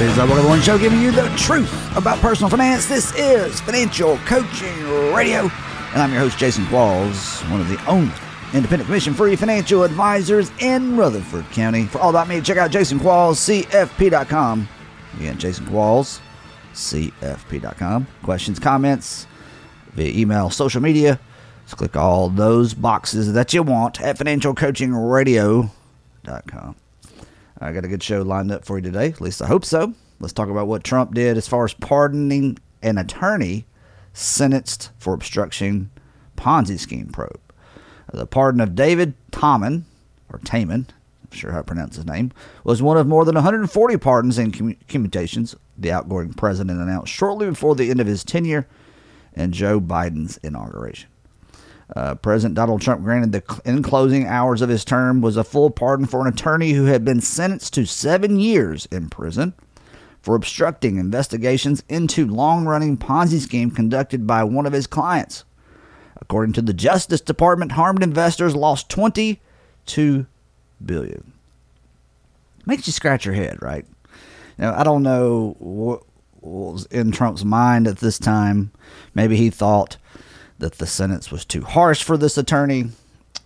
morning show giving you the truth about personal finance. This is Financial Coaching Radio, and I'm your host, Jason Qualls, one of the only independent commission free financial advisors in Rutherford County. For all about me, check out Jason Qualls, CFP.com. Again, Jason Qualls, CFP.com. Questions, comments via email, social media. Just click all those boxes that you want at financialcoachingradio.com. I got a good show lined up for you today. At least I hope so. Let's talk about what Trump did as far as pardoning an attorney sentenced for obstruction Ponzi scheme probe. The pardon of David Tamman, or Tamman, I'm sure how to pronounce his name, was one of more than 140 pardons and commutations the outgoing president announced shortly before the end of his tenure and Joe Biden's inauguration. Uh, President Donald Trump granted the in closing hours of his term was a full pardon for an attorney who had been sentenced to seven years in prison for obstructing investigations into long-running Ponzi scheme conducted by one of his clients. According to the Justice Department, harmed investors lost 22 billion. Makes you scratch your head, right? Now, I don't know what was in Trump's mind at this time. Maybe he thought that the sentence was too harsh for this attorney.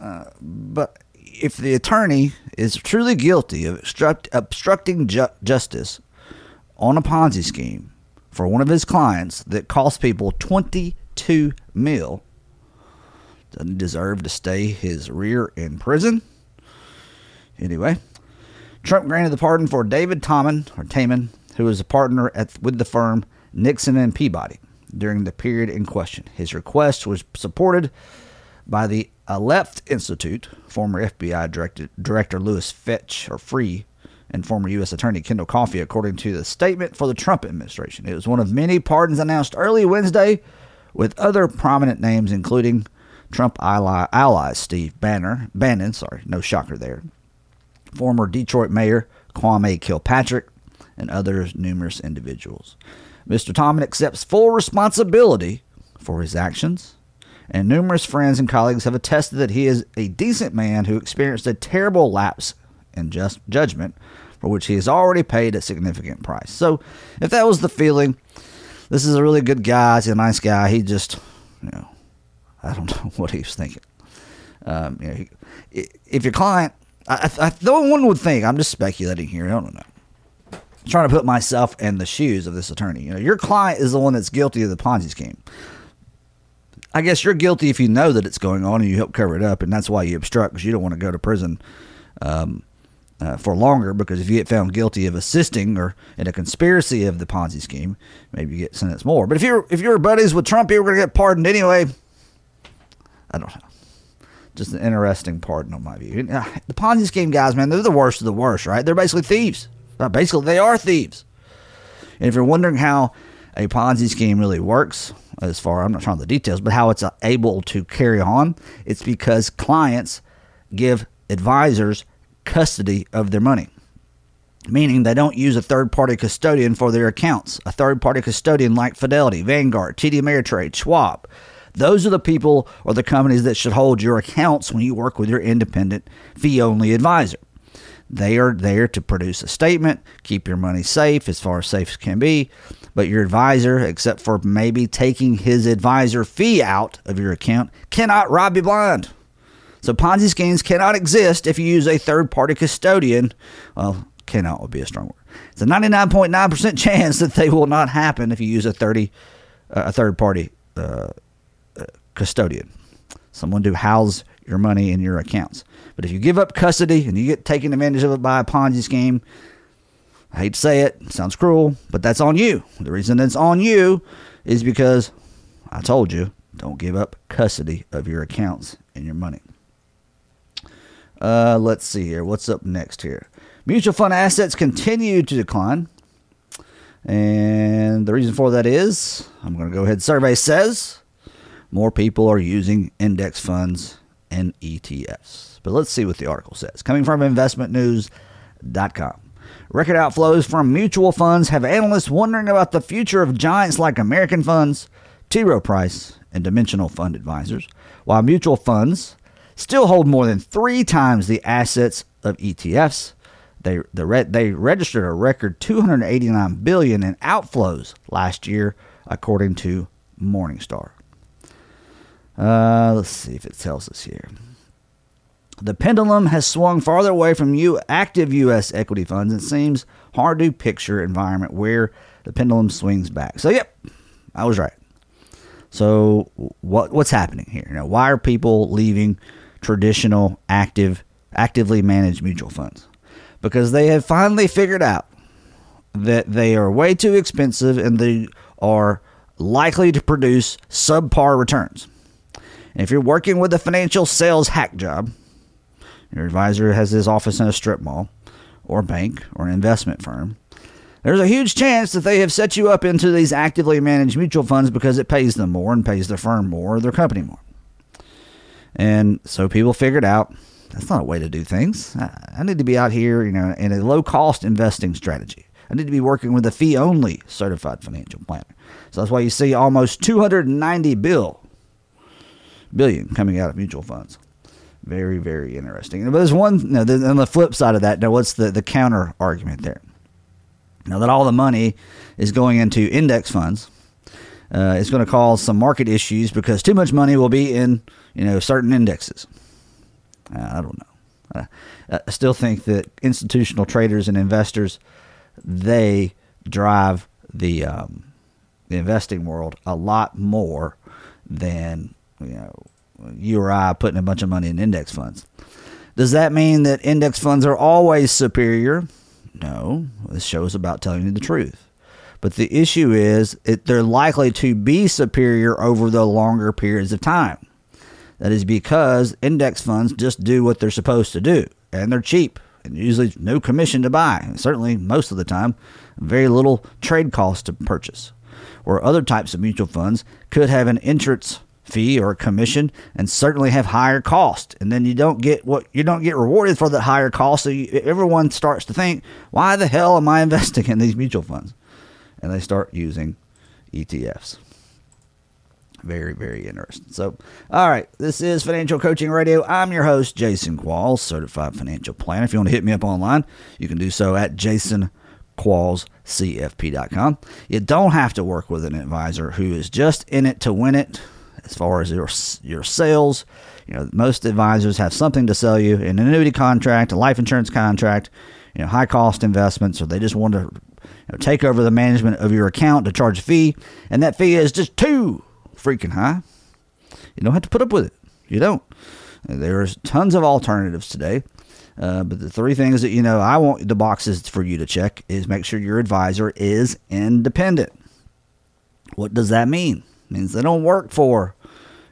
Uh, but if the attorney is truly guilty of obstruct, obstructing ju- justice on a Ponzi scheme for one of his clients that cost people 22 mil, doesn't deserve to stay his rear in prison? Anyway, Trump granted the pardon for David Tamman or Tamman, who was a partner at, with the firm Nixon and Peabody during the period in question. His request was supported by the Aleph Institute, former FBI director, director Louis Fetch or Freeh, and former U.S. Attorney Kendall Coffey, according to the statement for the Trump administration. It was one of many pardons announced early Wednesday, with other prominent names including Trump ally, Steve Banner, Bannon, sorry, no shocker there, former Detroit Mayor Kwame Kilpatrick, and others numerous individuals. Mr. Tamman accepts full responsibility for his actions, and numerous friends and colleagues have attested that he is a decent man who experienced a terrible lapse in just judgment for which he has already paid a significant price. So, if that was the feeling, this is a really good guy. He's a nice guy. He just, you know, I don't know what he was thinking. Um, you know, he, if your client, I, I, one would think. I'm just speculating here. I don't know trying to put myself in the shoes of this attorney. You know, your client is the one that's guilty of the Ponzi scheme. I guess you're guilty if you know that it's going on and you help cover it up, and that's why you obstruct because you don't want to go to prison um, uh, for longer. Because if you get found guilty of assisting or in a conspiracy of the Ponzi scheme, maybe you get sentenced more. But if you're if you're buddies with Trump, you're going to get pardoned anyway. I don't know. Just an interesting pardon on my view. The Ponzi scheme guys, man, they're the worst of the worst, right? They're basically thieves. But basically, they are thieves. And if you're wondering how a Ponzi scheme really works, as far I'm not trying the details, but how it's uh, able to carry on, it's because clients give advisors custody of their money. Meaning they don't use a third party custodian for their accounts. A third party custodian like Fidelity, Vanguard, TD Ameritrade, Schwab. Those are the people or the companies that should hold your accounts when you work with your independent fee only advisor. They are there to produce a statement, keep your money safe as far as safe as can be. But your advisor, except for maybe taking his advisor fee out of your account, cannot rob you blind. So Ponzi schemes cannot exist if you use a third party custodian. Well, cannot would be a strong word. It's a 99.9% chance that they will not happen if you use a 30 uh, a third party uh, uh, custodian. Someone to house your money in your accounts. But if you give up custody and you get taken advantage of it by a Ponzi scheme, I hate to say it, it sounds cruel, but that's on you. The reason it's on you is because I told you, don't give up custody of your accounts and your money. Uh, let's see here. What's up next here? Mutual fund assets continue to decline. And the reason for that is, I'm going to go ahead. Survey says more people are using index funds and ETFs. But let's see what the article says. Coming from investmentnews.com. Record outflows from mutual funds have analysts wondering about the future of giants like American Funds, T. Rowe Price, and Dimensional Fund Advisors, while mutual funds still hold more than three times the assets of ETFs. They the re- they registered a record 289 billion in outflows last year, according to Morningstar. Uh, let's see if it tells us here. The pendulum has swung farther away from U- active U.S. equity funds. It seems hard to picture environment where the pendulum swings back. So, yep, I was right. So, what what's happening here? Now, why are people leaving traditional active, actively managed mutual funds? Because they have finally figured out that they are way too expensive and they are likely to produce subpar returns. If you're working with a financial sales hack job, your advisor has his office in a strip mall or bank or an investment firm, there's a huge chance that they have set you up into these actively managed mutual funds because it pays them more and pays their firm more or their company more. And so people figured out that's not a way to do things. I, need to be out here, you know, in a low cost investing strategy. I need to be working with a fee only certified financial planner. So that's why you see almost 290 bill billion coming out of mutual funds. Very, very interesting. But there's one, you know, on the flip side of that, now what's the, the counter argument there? Now that all the money is going into index funds, uh, it's going to cause some market issues because too much money will be in, you know, certain indexes. Uh, I don't know. I, I still think that institutional traders and investors, they drive the um, the investing world a lot more than you know you or I putting a bunch of money in index funds. Does that mean that index funds are always superior? No, this show is about telling you the truth. But the issue is it, they're likely to be superior over the longer periods of time. That is because index funds just do what they're supposed to do, and they're cheap, and usually no commission to buy. And certainly, most of the time, very little trade cost to purchase. Where other types of mutual funds could have an entrance fee or commission and certainly have higher cost. And then you don't get what you don't get rewarded for that higher cost. So you, everyone starts to think why the hell am i investing in these mutual funds? And they start using etfs very very interesting. So all right this is financial coaching radio. I'm your host jason qualls certified financial planner. If you want to hit me up online you can do so at jason quallscfp.com. You don't have to work with an advisor who is just in it to win it as far as your your sales. You know, most advisors have something to sell you an annuity contract, a life insurance contract, you know, high cost investments, or they just want to you know, take over the management of your account to charge a fee, and that fee is just too freaking high. You don't have to put up with it. You don't. There's tons of alternatives today. Uh, but the three things that you know I want the boxes for you to check is make sure your advisor is independent. What does that mean? It means they don't work for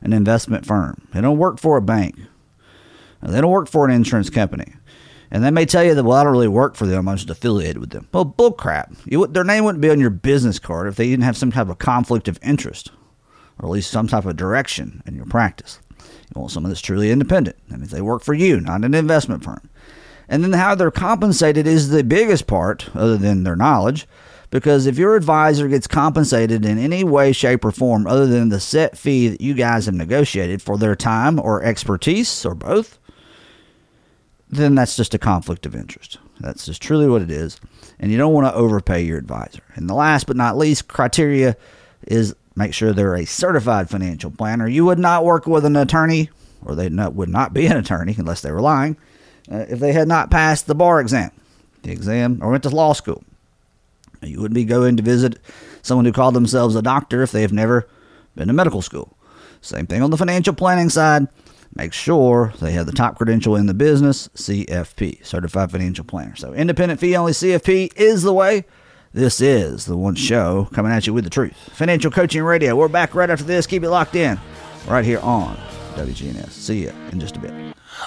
an investment firm. They don't work for a bank. They don't work for an insurance company. And they may tell you that, well, I don't really work for them. I'm just affiliated with them. Well, bullcrap. Their name wouldn't be on your business card if they didn't have some type of conflict of interest, or at least some type of direction in your practice. You want someone that's truly independent. That means they work for you, not an investment firm. And then how they're compensated is the biggest part, other than their knowledge. Because if your advisor gets compensated in any way, shape, or form other than the set fee that you guys have negotiated for their time or expertise or both, then that's just a conflict of interest. That's just truly what it is. And you don't want to overpay your advisor. And the last but not least criteria is make sure they're a certified financial planner. You would not work with an attorney, or they not, would not be an attorney unless they were lying, uh, if they had not passed the bar exam, the exam, or went to law school. You wouldn't be going to visit someone who called themselves a doctor if they have never been to medical school. Same thing on the financial planning side. Make sure they have the top credential in the business, CFP, Certified Financial Planner. So, independent fee only CFP is the way. This is the one show coming at you with the truth. Financial Coaching Radio. We're back right after this. Keep it locked in right here on WGNS. See you in just a bit.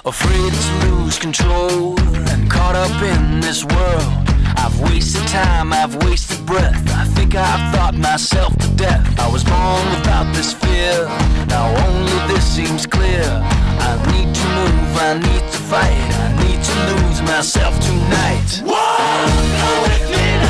Afraid to lose control and caught up in this world I've wasted time, I've wasted breath. I think I've thought myself to death. I was born without this fear. Now only this seems clear. I need to move, I need to fight. I need to lose myself tonight. Go with me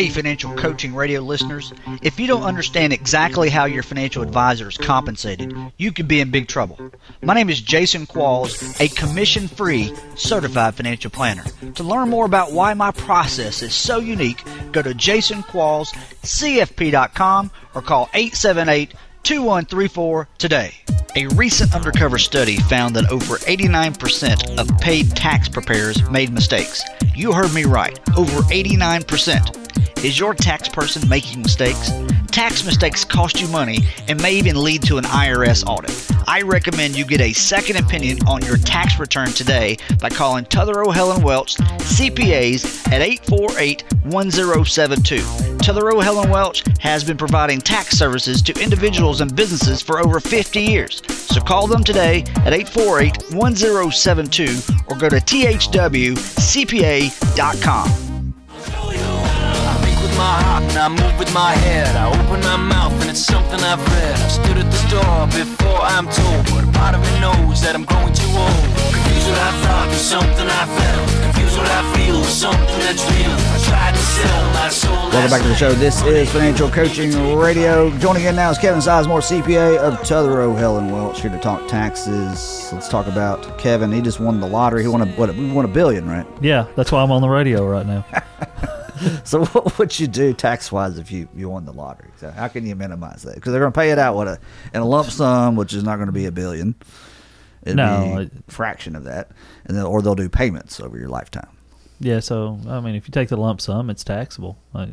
Hey, financial coaching radio listeners. If you don't understand exactly how your financial advisor is compensated, you could be in big trouble. My name is Jason Qualls, a commission free certified financial planner. To learn more about why my process is so unique, go to jasonquallscfp.com or call 878 2134 today. A recent undercover study found that over 89% of paid tax preparers made mistakes. You heard me right, over 89%. Is your tax person making mistakes? Tax mistakes cost you money and may even lead to an IRS audit. I recommend you get a second opinion on your tax return today by calling Tuthero Helen Welch CPAs at 848 1072. Tuthero Helen Welch has been providing tax services to individuals and businesses for over 50 years. So call them today at 848 1072 or go to thwcpa.com. I move with my head. I open my mouth and it's something I've read. I've stood at before I'm told, but a part of me knows that I'm growing too old. Confused what I thought something I felt. Confused what I feel with something that's real. I tried to sell my soul. Welcome back to the show. This is Financial Coaching Radio. Joining in now is Kevin Sizemore, CPA of Tuthero and Welch, here to talk taxes. Let's talk about Kevin. He just won the lottery. He won a what? We won a billion, right? Yeah, that's why I'm on the radio right now. So what would you do tax wise if you, you won the lottery? So how can you minimize that? Because they're going to pay it out what a in a lump sum, which is not going to be a billion. It'd No, be it- fraction of that, and then or they'll do payments over your lifetime. yeah, so I mean, if you take the lump sum, it's taxable. I,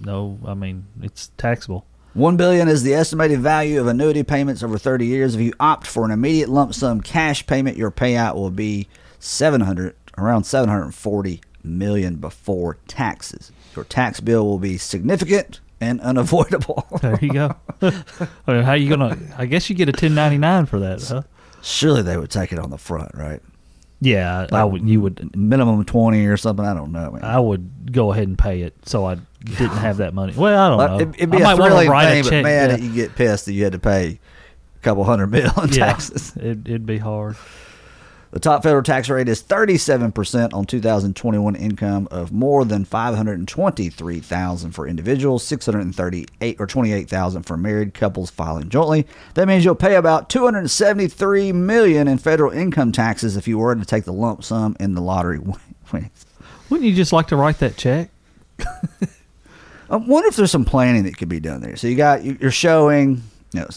no, I mean it's taxable. One billion is the estimated value of annuity payments over 30 years. If you opt for an immediate lump sum cash payment, your payout will be 700 around 740 million before taxes. Your tax bill will be significant and unavoidable. There you go. I mean, how you gonna? I guess you get a 1099 for that, huh? Surely they would take it on the front, right? Yeah, I would. You would. Minimum 20 or something. I don't know. Man. I would go ahead and pay it, so I didn't have that money. Well, I don't know. it'd, it'd be I a might thrilling thing, but man, yeah. you get pissed that you had to pay a couple hundred mil in yeah, taxes. It, it'd be hard. The top federal tax rate is 37% on 2021 income of more than 523,000 for individuals, 638 or 28,000 for married couples filing jointly. That means you'll pay about 273 million in federal income taxes if you were to take the lump sum in the lottery winnings. Wouldn't you just like to write that check? I wonder if there's some planning that could be done there. So you got you're showing, you know,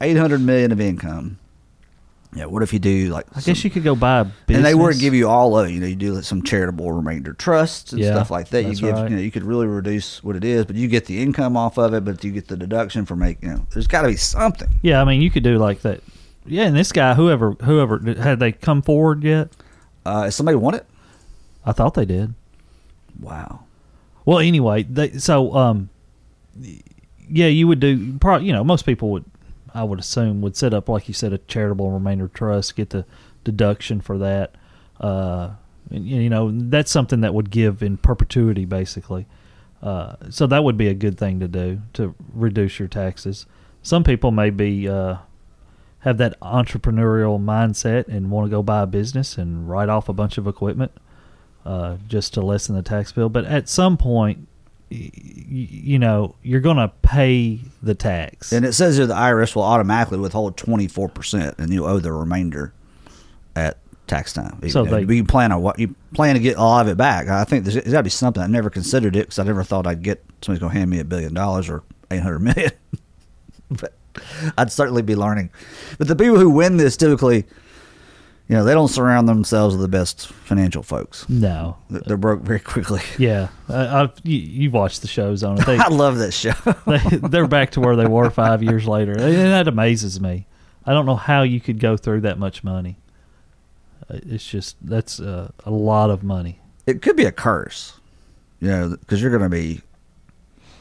800 million of income. Yeah, what if you do like I guess you could go buy a business. and they to give you all of it. You know, you do like some charitable remainder trusts and Yeah, stuff like that. You give, right. you know, you could really reduce what it is, but you get the income off of it, but you get the deduction for making. You know, there's got to be something. Yeah, I mean, you could do like that. Yeah, and this guy, whoever, whoever, had they come forward yet? Uh, somebody want it, I thought they did. wow. Well, anyway, they so um, yeah, you would do. Probably, you know, most people would, I would assume, would set up like you said a charitable remainder trust, get the deduction for that. Uh, and, you know, that's something that would give in perpetuity, basically. Uh, so that would be a good thing to do to reduce your taxes. Some people may be uh, have that entrepreneurial mindset and want to go buy a business and write off a bunch of equipment uh, just to lessen the tax bill. But at some point, you know, you're going to pay the tax. And it says here the IRS will automatically withhold 24 percent, and you owe the remainder at tax time. So you, they- you plan on what you plan to get a lot of it back. I think there's, there's got to be something. I never considered it because I never thought I'd get somebody's going to hand me a billion dollars or 800 million. but I'd certainly be learning. But the people who win this typically, you know, they don't surround themselves with the best financial folks. no. They're broke very quickly. Yeah, I, I've, you, you've watched the shows on it. They, I love that show. they they're back to where they were five years later, and that amazes me. I don't know how you could go through that much money. Uh, It's just that's uh, a lot of money. it could be a curse, you know, because you're going to be.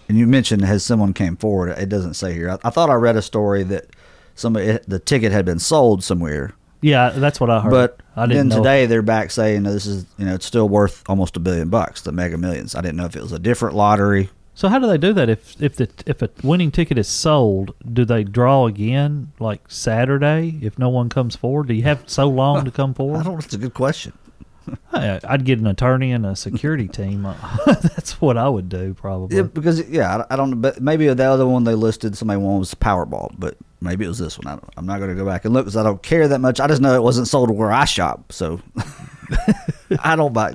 And you mentioned has someone came forward. It doesn't say here. I, I thought I read a story that somebody the ticket had been sold somewhere, Yeah, that's what I heard. but I didn't then know. today they're back saying this is you know it's still worth almost a billion bucks. The Mega Millions. I didn't know if it was a different lottery. So how do they do that? If if the if a winning ticket is sold, do they draw again like Saturday? If no one comes forward, do you have so long to come forward? I don't. It's a good question. I- I'd get an attorney and a security team. Uh, that's what I would do probably. Yeah, because yeah, I, I don't know, but maybe the other one they listed, somebody one was Powerball, but maybe it was this one. I don't, I'm not going to go back and look because I don't care that much. I just know it wasn't sold where I shop, so I don't buy.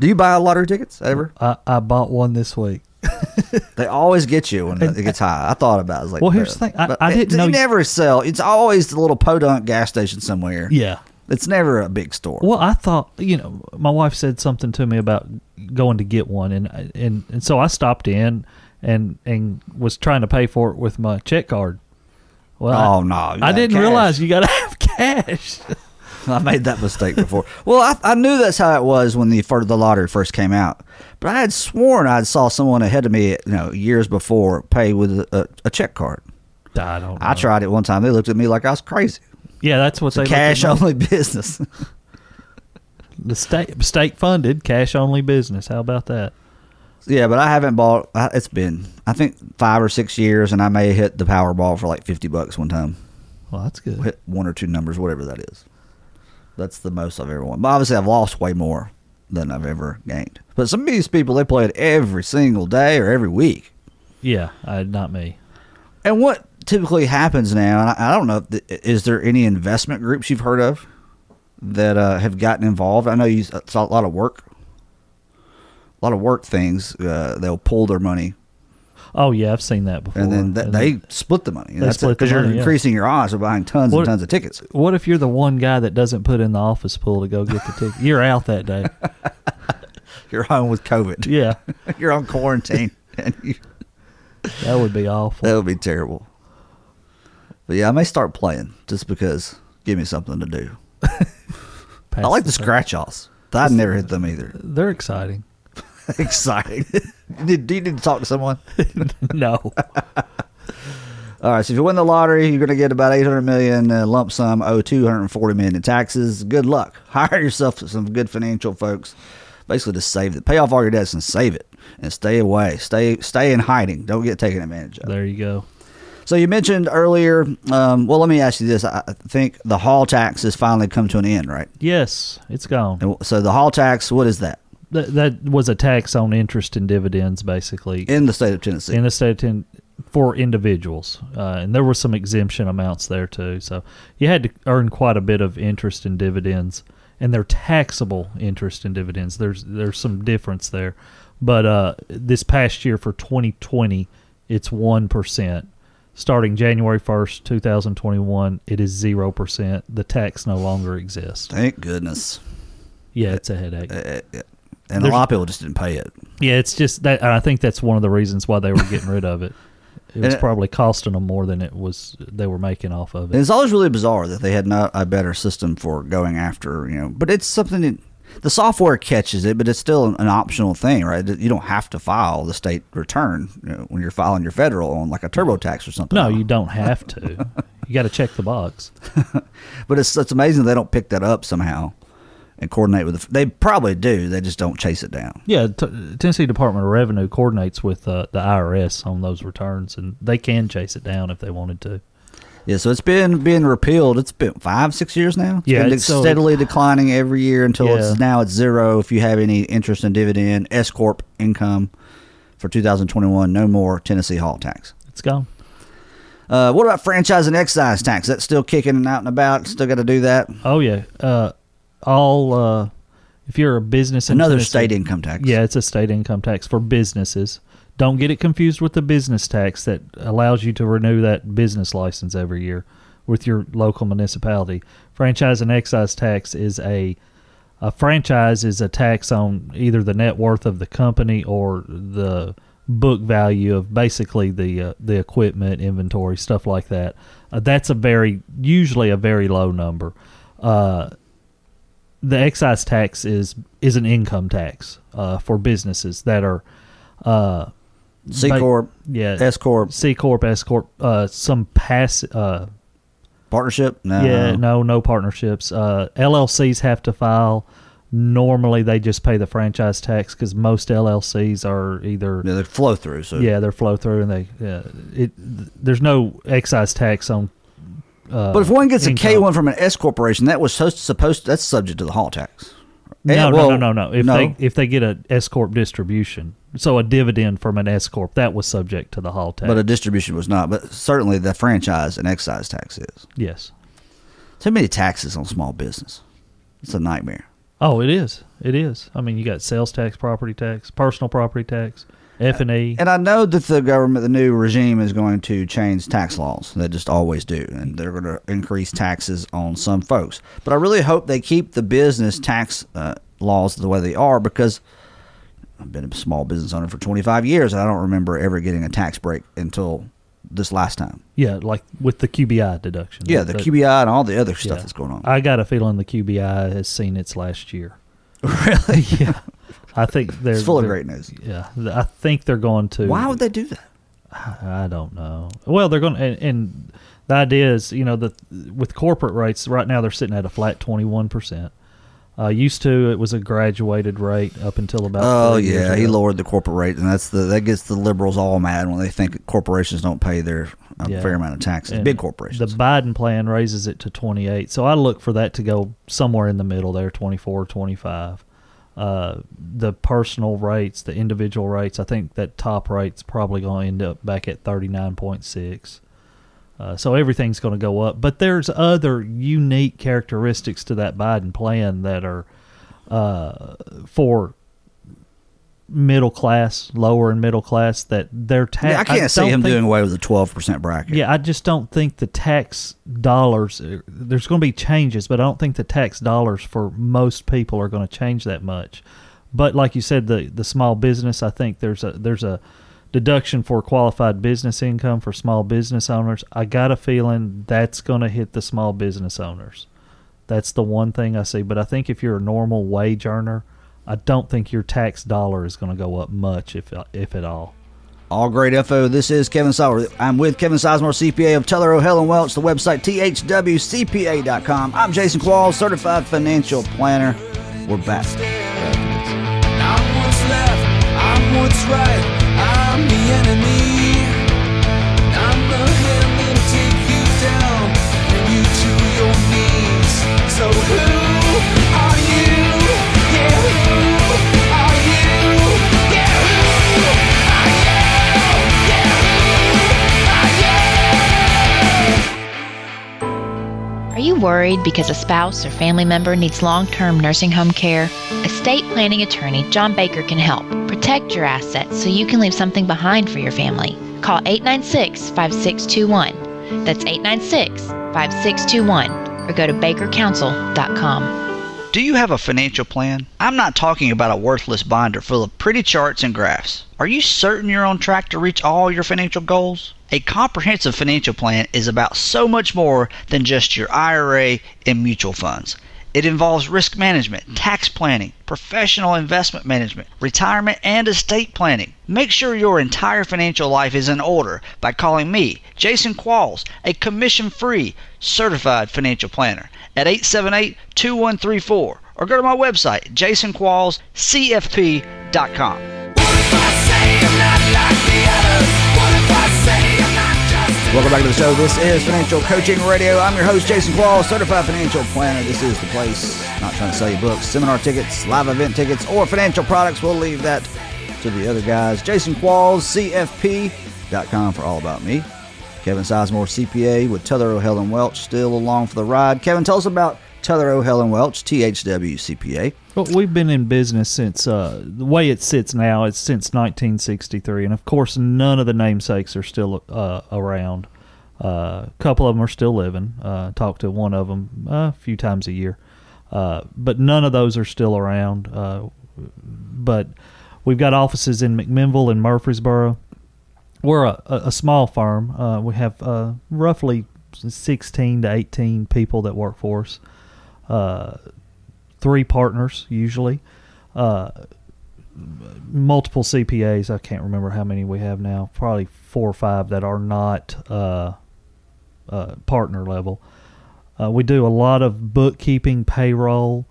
Do you buy lottery tickets ever? I, I bought one this week. They always get you when it gets high. I thought about it. I was like, Well, here's the thing. I- I it- didn't they know you- never sell. It's always the little podunk gas station somewhere. Yeah. It's never a big store. Well, I thought you know, my wife said something to me about going to get one, and and and so I stopped in and and was trying to pay for it with my check card. Well, Oh, no, I didn't cash. realize you got to have cash. I made that mistake before. well, I, I knew that's how it was when the the lottery first came out, but I had sworn I saw someone ahead of me, you know, years before pay with a, a check card. I don't. Know. I tried it one time. They looked at me like I was crazy. Yeah, that's what they It's look a at cash only business. The state state funded cash only business. How about that? Yeah, but I haven't bought. It's been I think five or six years, and I may hit the Powerball for like fifty bucks one time. Well, that's good. Hit one or two numbers, whatever that is. That's the most I've ever won. But obviously, I've lost way more than I've ever gained. But some of these people, they play it every single day or every week. Yeah, not me. And what typically happens now, and I, I don't know, th- is there any investment groups you've heard of that uh, have gotten involved? I know you, saw a lot of work, a lot of work things. Uh, they'll pull their money Oh yeah, I've seen that before. and then th- And they split the money. They split because you're money, yeah. increasing your odds of buying tons What- and tons of tickets. What if you're the one guy that doesn't put in the office pool to go get the ticket? You're out that day. You're home with COVID. Yeah, You're on quarantine, and you, that would be awful. that would be terrible. But yeah, I may start playing just because. Give me something to do. I like the scratch offs. I never hit them either. They're exciting. exciting. Did do you need to talk to someone? no. All right, so if you win the lottery, you're going to get about 800 million uh, lump sum, owe 240 million in taxes. Good luck. Hire yourself some good financial folks. Basically, just save it. Pay off all your debts and save it, and stay away. Stay stay in hiding. Don't get taken advantage of. There you go. So you mentioned earlier. Um, well, let me ask you this. I I think the hall tax has finally come to an end, right? Yes, it's gone. And so the hall tax, what is that That, that was a tax on interest and dividends, basically, in the state of Tennessee? in the state of Ten- for individuals, uh, and there were some exemption amounts there too. So you had to earn quite a bit of interest and dividends, and they're taxable interest and dividends. There's there's some difference there, but uh, this past year for 2020, it's one percent. Starting January 1st, 2021, it is 0%. The tax no longer exists. Thank goodness. Yeah, it's a headache. Uh, and a lot of people just didn't pay it. Yeah, it's just that I think that's one of the reasons why they were getting rid of it. It was it- probably costing them more than it was they were making off of it. it's always really bizarre that they had not a better system for going after, you know. But it's something that the software catches it, but it's still an, an optional thing, right? You don't have to file the state return you know, when you're filing your federal on like a TurboTax or something. No, you don't have to. you got to check the box. But it's it's amazing they don't pick that up somehow and coordinate with. The, they probably do. They just don't chase it down. Yeah, t- Tennessee Department of Revenue coordinates with uh, the IRS on those returns, and they can chase it down if they wanted to. Yeah, so it's been being repealed. It's been five, six years now. It's Yeah, been it's so- steadily declining every year until Yeah. it's now at zero. If you have any interest in dividend, S corp income for 2021, no more Tennessee hall tax. It's gone. Uh, what about franchise and excise tax? That's still kicking and out and about. Still got to do that. Oh yeah, uh, all uh, if you're a business, in Another Tennessee- state income tax. Yeah, it's a state income tax for businesses. Don't get it confused with the business tax that allows you to renew that business license every year with your local municipality. Franchise and excise tax is a a franchise is a tax on either the net worth of the company or the book value of basically the uh, the equipment, inventory, stuff like that. Uh, that's a very usually a very low number. Uh, the excise tax is is an income tax uh, for businesses that are uh, C ba- corp, yeah S corp, C corp S corp uh, some pass uh, partnership. No, yeah no no partnerships uh, LLCs have to file normally they just pay the franchise tax because most LLCs are either Yeah, they flow through. So yeah they're flow through and they yeah, it there's no excise tax on uh, But if one gets a income. K one from an S corporation, that was supposed supposed that's subject to the hall tax, No, Yeah, no, well, no, no, no. If no. they if they get a S corp distribution, so a dividend from an S corp, that was subject to the Hall tax. But a distribution was not. But certainly the franchise and excise tax is. yes. Too many taxes on small business. It's a nightmare. Oh, it is. It is. I mean, you got sales tax, property tax, personal property tax, F and E. And I know that the government, the new regime, is going to change tax laws. They just always do, and they're going to increase taxes on some folks. But I really hope they keep the business tax uh, laws the way they are because I've been a small business owner for 25 years, and I don't remember ever getting a tax break until this last time. Yeah, like with the QBI deduction. Yeah, the That- QBI and all the other stuff yeah. that's going on. I got a feeling the QBI has seen its last year. really? yeah, I think they're It's full of they're- great news. Yeah, I think they're going to. Why would they do that? I don't know. Well, they're going to, and, and the idea is, you know, that with corporate rates right now they're sitting at a flat twenty one percent. Uh, used to it was a graduated rate up until about. Oh yeah, he lowered the corporate rate, and that's the that gets the liberals all mad when they think corporations don't pay their Yeah. fair amount of taxes. And Big corporations. The Biden plan raises it to 28. So I look for that to go somewhere in the middle there, 24, 25. Uh, the personal rates, the individual rates, I think that top rate's probably going to end up back at 39.6. Uh, so everything's going to go up. But there's other unique characteristics to that Biden plan that are uh, for middle class, lower and middle class, that their tax. yeah, I can't see him think- doing away with a twelve percent bracket. yeah, I just don't think the tax dollars. uh, There's going to be changes, but I don't think the tax dollars for most people are going to change that much. But like you said, the the small business, I think there's a there's a deduction for qualified business income for small business owners. I got a feeling that's going to hit the small business owners. That's the one thing I see. But I think if you're a normal wage earner, I don't think your tax dollar is going to go up much, if if at all. All great info. This is Kevin Sauer. I'm with Kevin Sizemore, CPA of Teller O'Hell and Welch, the website thwcpa.com. I'm Jason Qualls, certified financial planner. We're back. Are you worried because a spouse or family member needs long term nursing home care? Estate planning attorney John Baker can help. Protect your assets so you can leave something behind for your family. Call 896 5621. That's 896 5621. Or go to bakercouncil.com. Do you have a financial plan? I'm not talking about a worthless binder full of pretty charts and graphs. Are you certain you're on track to reach all your financial goals? A comprehensive financial plan is about so much more than just your IRA and mutual funds. It involves risk management, mm. tax planning, professional investment management, retirement, and estate planning. Make sure your entire financial life is in order by calling me, Jason Qualls, a commission free certified financial planner, at 878 2134 or go to my website, jasonquallscfp.com. Welcome back to the show. This is Financial Coaching Radio. I'm your host, Jason Qualls, certified financial planner. This is the place. Not trying to sell you books, seminar tickets, live event tickets, or financial products. We'll leave that to the other guys. Jason Qualls, CFP.com for all about me. Kevin Sizemore, CPA with Teller O'Hell and Welch, still along for the ride. Kevin, tell us about Teller O'Hell and Welch, THW CPA. Well, we've been in business since uh, the way it sits now. It's since 1963, and of course, none of the namesakes are still uh, around. Uh, a couple of them are still living. Uh, talk to one of them a few times a year, uh, but none of those are still around. Uh, but we've got offices in McMinnville and Murfreesboro. We're a, a, small firm. Uh, we have uh, roughly 16 to 18 people that work for us. Uh, three partners usually, uh, multiple CPAs. I can't remember how many we have now. Probably four or five that are not uh, uh, partner level. Uh, we do a lot of bookkeeping, payroll,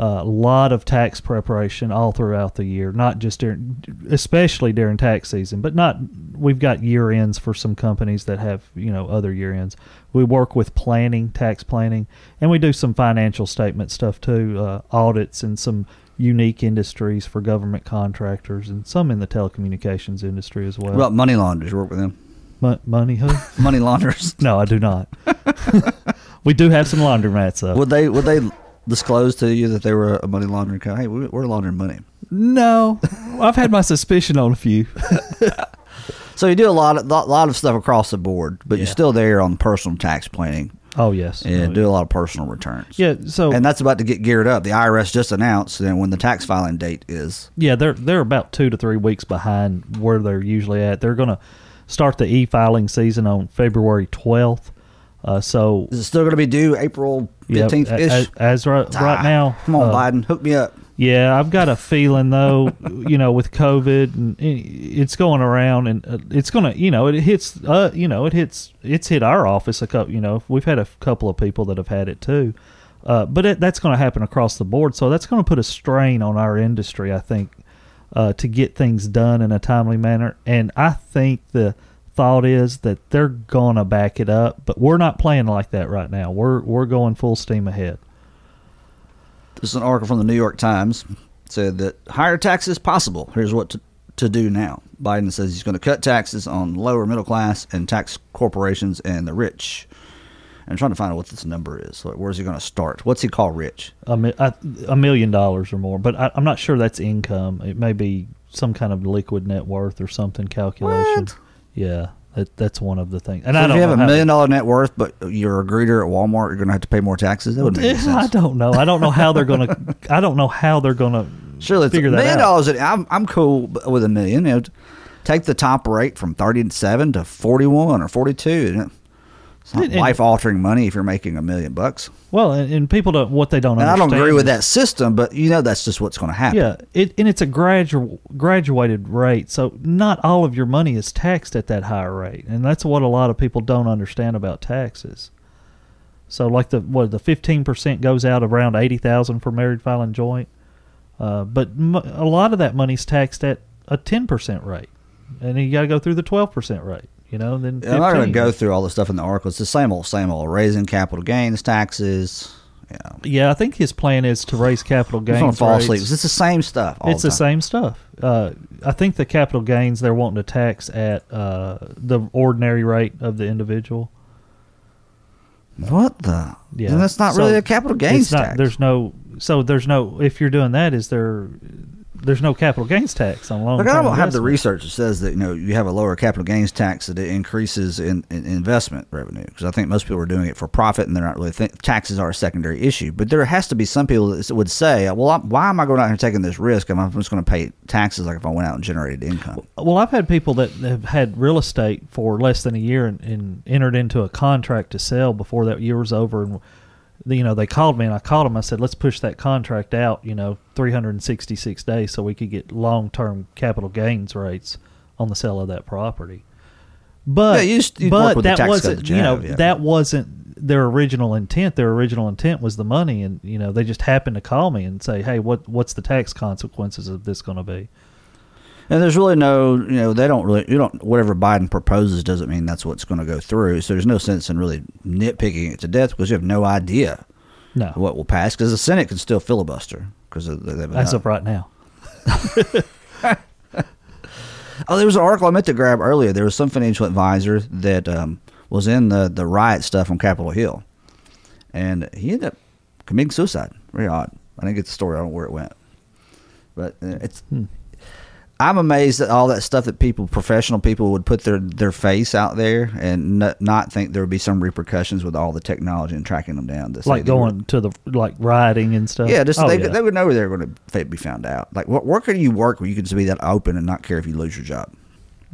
a lot of tax preparation all throughout the year, not just during, especially during tax season, but not. We've got year ends for some companies that have you know other year ends. We work with planning, tax planning, and we do some financial statement stuff too, uh, audits and some unique industries for government contractors and some in the telecommunications industry as well. What about money launderers? You work with them? Mo- money who? Money launderers. no, I do not. we do have some laundromats though. would they would they disclose to you that they were a money laundering company? Hey, we- we're laundering money. No, I've had my suspicion on a few. So you do a lot of lot, lot of stuff across the board, but you're still there on personal tax planning Oh yes, and Oh, do a lot of personal returns. yeah. So And that's about to get geared up. The IRS just announced when the tax filing date is. yeah, they're they're about two to three weeks behind where they're usually at. They're going to start the e-filing season on February twelfth. Uh, so Is it still going to be due April 15th a- ish? as, as right, right now, Come on, uh, Biden. Hook me up. Yeah, I've got a feeling though, you know, with COVID and it's going around and uh, it's going to, you know, it hits, uh, you know, it hits, it's hit our office a couple, you know, we've had a couple of people that have had it too. Uh, but it, that's going to happen across the board. So that's going to put a strain on our industry, I think, uh, to get things done in a timely manner. And I think the thought is that they're going to back it up, but we're not playing like that right now. We're, we're going full steam ahead. This is an article from the New York Times. Said that higher taxes possible. Here's what to, to do now. Biden says he's going to cut taxes on lower middle class and tax corporations and the rich. I'm trying to find out what this number is. Like, where's he going to start? What's he call rich? a, mi- I- a million dollars or more, but I, I'm not sure that's income. It may be some kind of liquid net worth or something calculation. What? Yeah, that, that's one of the things. And So I if don't if you have a million dollar net worth, but you're a greeter at Walmart, you're going to have to pay more taxes. That wouldn't make any I don't know. I don't know how they're gonna. I don't know how they're gonna. Surely, it's a figure that million out. dollars. I'm I'm cool with a million. You know, take the top rate from thirty-seven to forty-one or forty-two. It's not And- and- life altering money if you're making a million bucks. Well, and, and people don't what they don't. And I don't agree with that system, but you know that's just what's going to happen. Yeah, it and it's a gradual graduated rate, so not all of your money is taxed at that higher rate, and that's what a lot of people don't understand about taxes. So, like the what the fifteen percent goes out around eighty thousand for married filing joint, uh, but m- a lot of that money's taxed at a ten percent rate, and you got to go through the twelve percent rate. You know, then I'm not going to go through all the stuff in the article. It's the same old, same old. Raising capital gains taxes. Yeah, Yeah, I think his plan is to raise capital gains. to fall asleep. It's the same stuff. All it's the time. same stuff. Uh, I think the capital gains they're wanting to tax at uh, the ordinary rate of the individual. What the? Yeah, Then that's not So really a capital gains not- tax. There's no. So there's no. If you're doing that, is there? There's no capital gains tax on long. Like I don't have the research that says that you know you have a lower capital gains tax that it increases in, in investment revenue because I think most people are doing it for profit and they're not really think taxes are a secondary issue. But there has to be some people that would say, well, I'm, why am I going out here taking this risk? I'm just going to pay taxes like if I went out and generated income. Well, I've had people that have had real estate for less than a year and, and entered into a contract to sell before that year was over, and you know they called me and I called them. I said, let's push that contract out, you know, 366 days so we could get long term capital gains rates on the sale of that property. But Yeah, you'd but that wasn't you know yeah. that wasn't their original intent. Their original intent was the money, and you know they just happened to call me and say, hey, what what's the tax consequences of this going to be? And there's really no, you know, they don't really, you don't, whatever Biden proposes doesn't mean that's what's going to go through. So there's no sense in really nitpicking it to death because you have no idea No, what will pass because the Senate can still filibuster because as of right now. Oh, there was an article I meant to grab earlier. There was some financial advisor that um, was in the, the riot stuff on Capitol Hill, and he ended up committing suicide. Very odd. I didn't get the story. I don't know where it went, but uh, it's. I'm amazed at all that stuff that people, professional people, would put their their face out there and n- not think there would be some repercussions with all the technology and tracking them down. To like they were- going to the like rioting and stuff. yeah, just Oh, they, yeah. they would know where they were going to be found out. Like, what where can you work where you can just be that open and not care if you lose your job?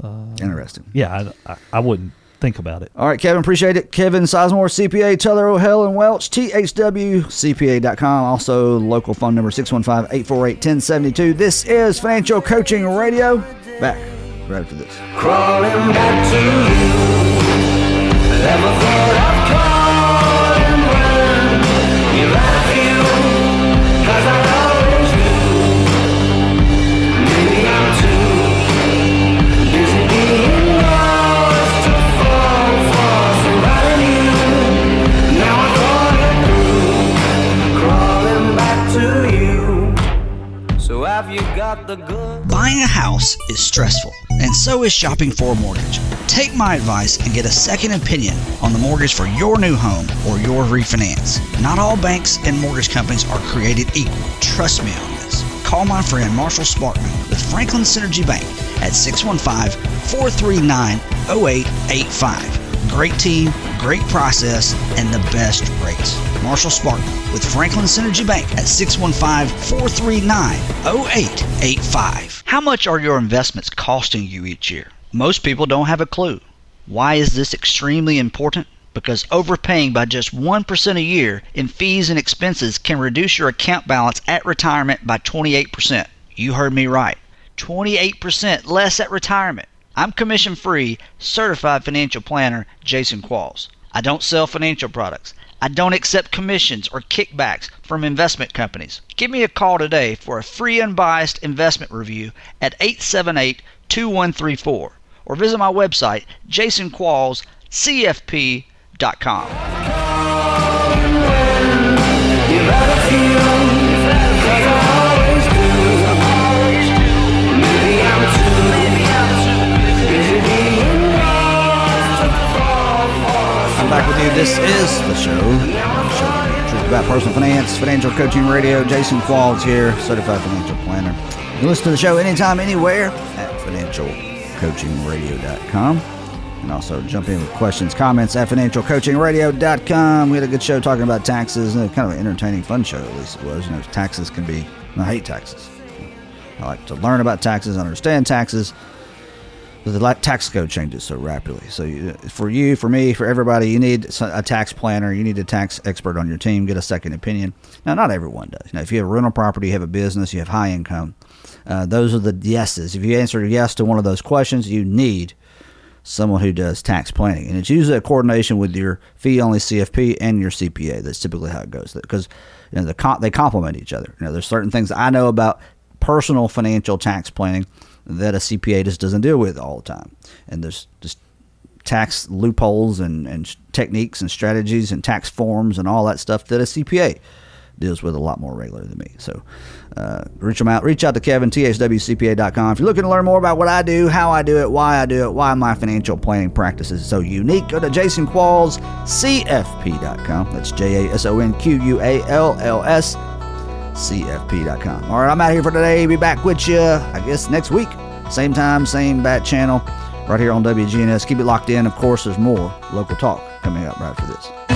Uh, Interesting. yeah, I, I, I wouldn't think about it. All right, Kevin, appreciate it. Kevin Sizemore, CPA, Teller, O'Hell, and Welch, THWCPA.com. Also, local phone number 615 848 1072. This is Financial Coaching Radio. Back right after this. crawling back to you. Never thought house is stressful, and so is shopping for a mortgage. Take my advice and get a second opinion on the mortgage for your new home or your refinance. Not all banks and mortgage companies are created equal. Trust me on this. Call my friend Marshall Sparkman with Franklin Synergy Bank at 615 439 0885. Great team, great process, and the best rates. Marshall Sparkman with Franklin Synergy Bank at 615 439 0885. How much are your investments costing you each year? Most people don't have a clue. Why is this extremely important? Because overpaying by just 1% a year in fees and expenses can reduce your account balance at retirement by 28%. You heard me right. 28% less at retirement. I'm commission free, certified financial planner Jason Qualls. I don't sell financial products. I don't accept commissions or kickbacks from investment companies. Give me a call today for a free unbiased investment review at 878 2134 or visit my website jasonquallscfp.com. I'm back with you. This is the show. The show truth about personal finance, financial coaching radio. Jason Qualls here, certified financial planner. You can listen to the show anytime, anywhere at financialcoachingradio.com. And also jump in with questions, comments at financialcoachingradio.com. We had a good show talking about taxes, and kind of an entertaining, fun show, at least it was. You know, taxes can be, I hate taxes. I like to learn about taxes, understand taxes. The tax code changes so rapidly. So you, for you, for me, for everybody, you need a tax planner. You need a tax expert on your team. Get a second opinion. Now, not everyone does. Now, if you have a rental property, you have a business, you have high income. Uh, those are the yeses. If you answer yes to one of those questions, you need someone who does tax planning, and it's usually a coordination with your fee-only CFP and your CPA. That's typically how it goes because you know the they complement each other. You know, there's certain things I know about personal financial tax planning that a CPA just doesn't deal with all the time, and there's just tax loopholes and, and techniques and strategies and tax forms and all that stuff that a CPA deals with a lot more regularly than me. So uh, reach them out. Reach out to Kevin, thwcpa.com. If you're looking to learn more about what I do, how I do it, why I do it, why my financial planning practice is so unique, go to jasonquallscfp.com. That's J A S O N Q U A L L S CFP.com. All right, I'm out here for today. Be back with you, I guess, next week. Same time, same bat channel, right here on WGNS. Keep it locked in. Of course, there's more local talk coming up right after this.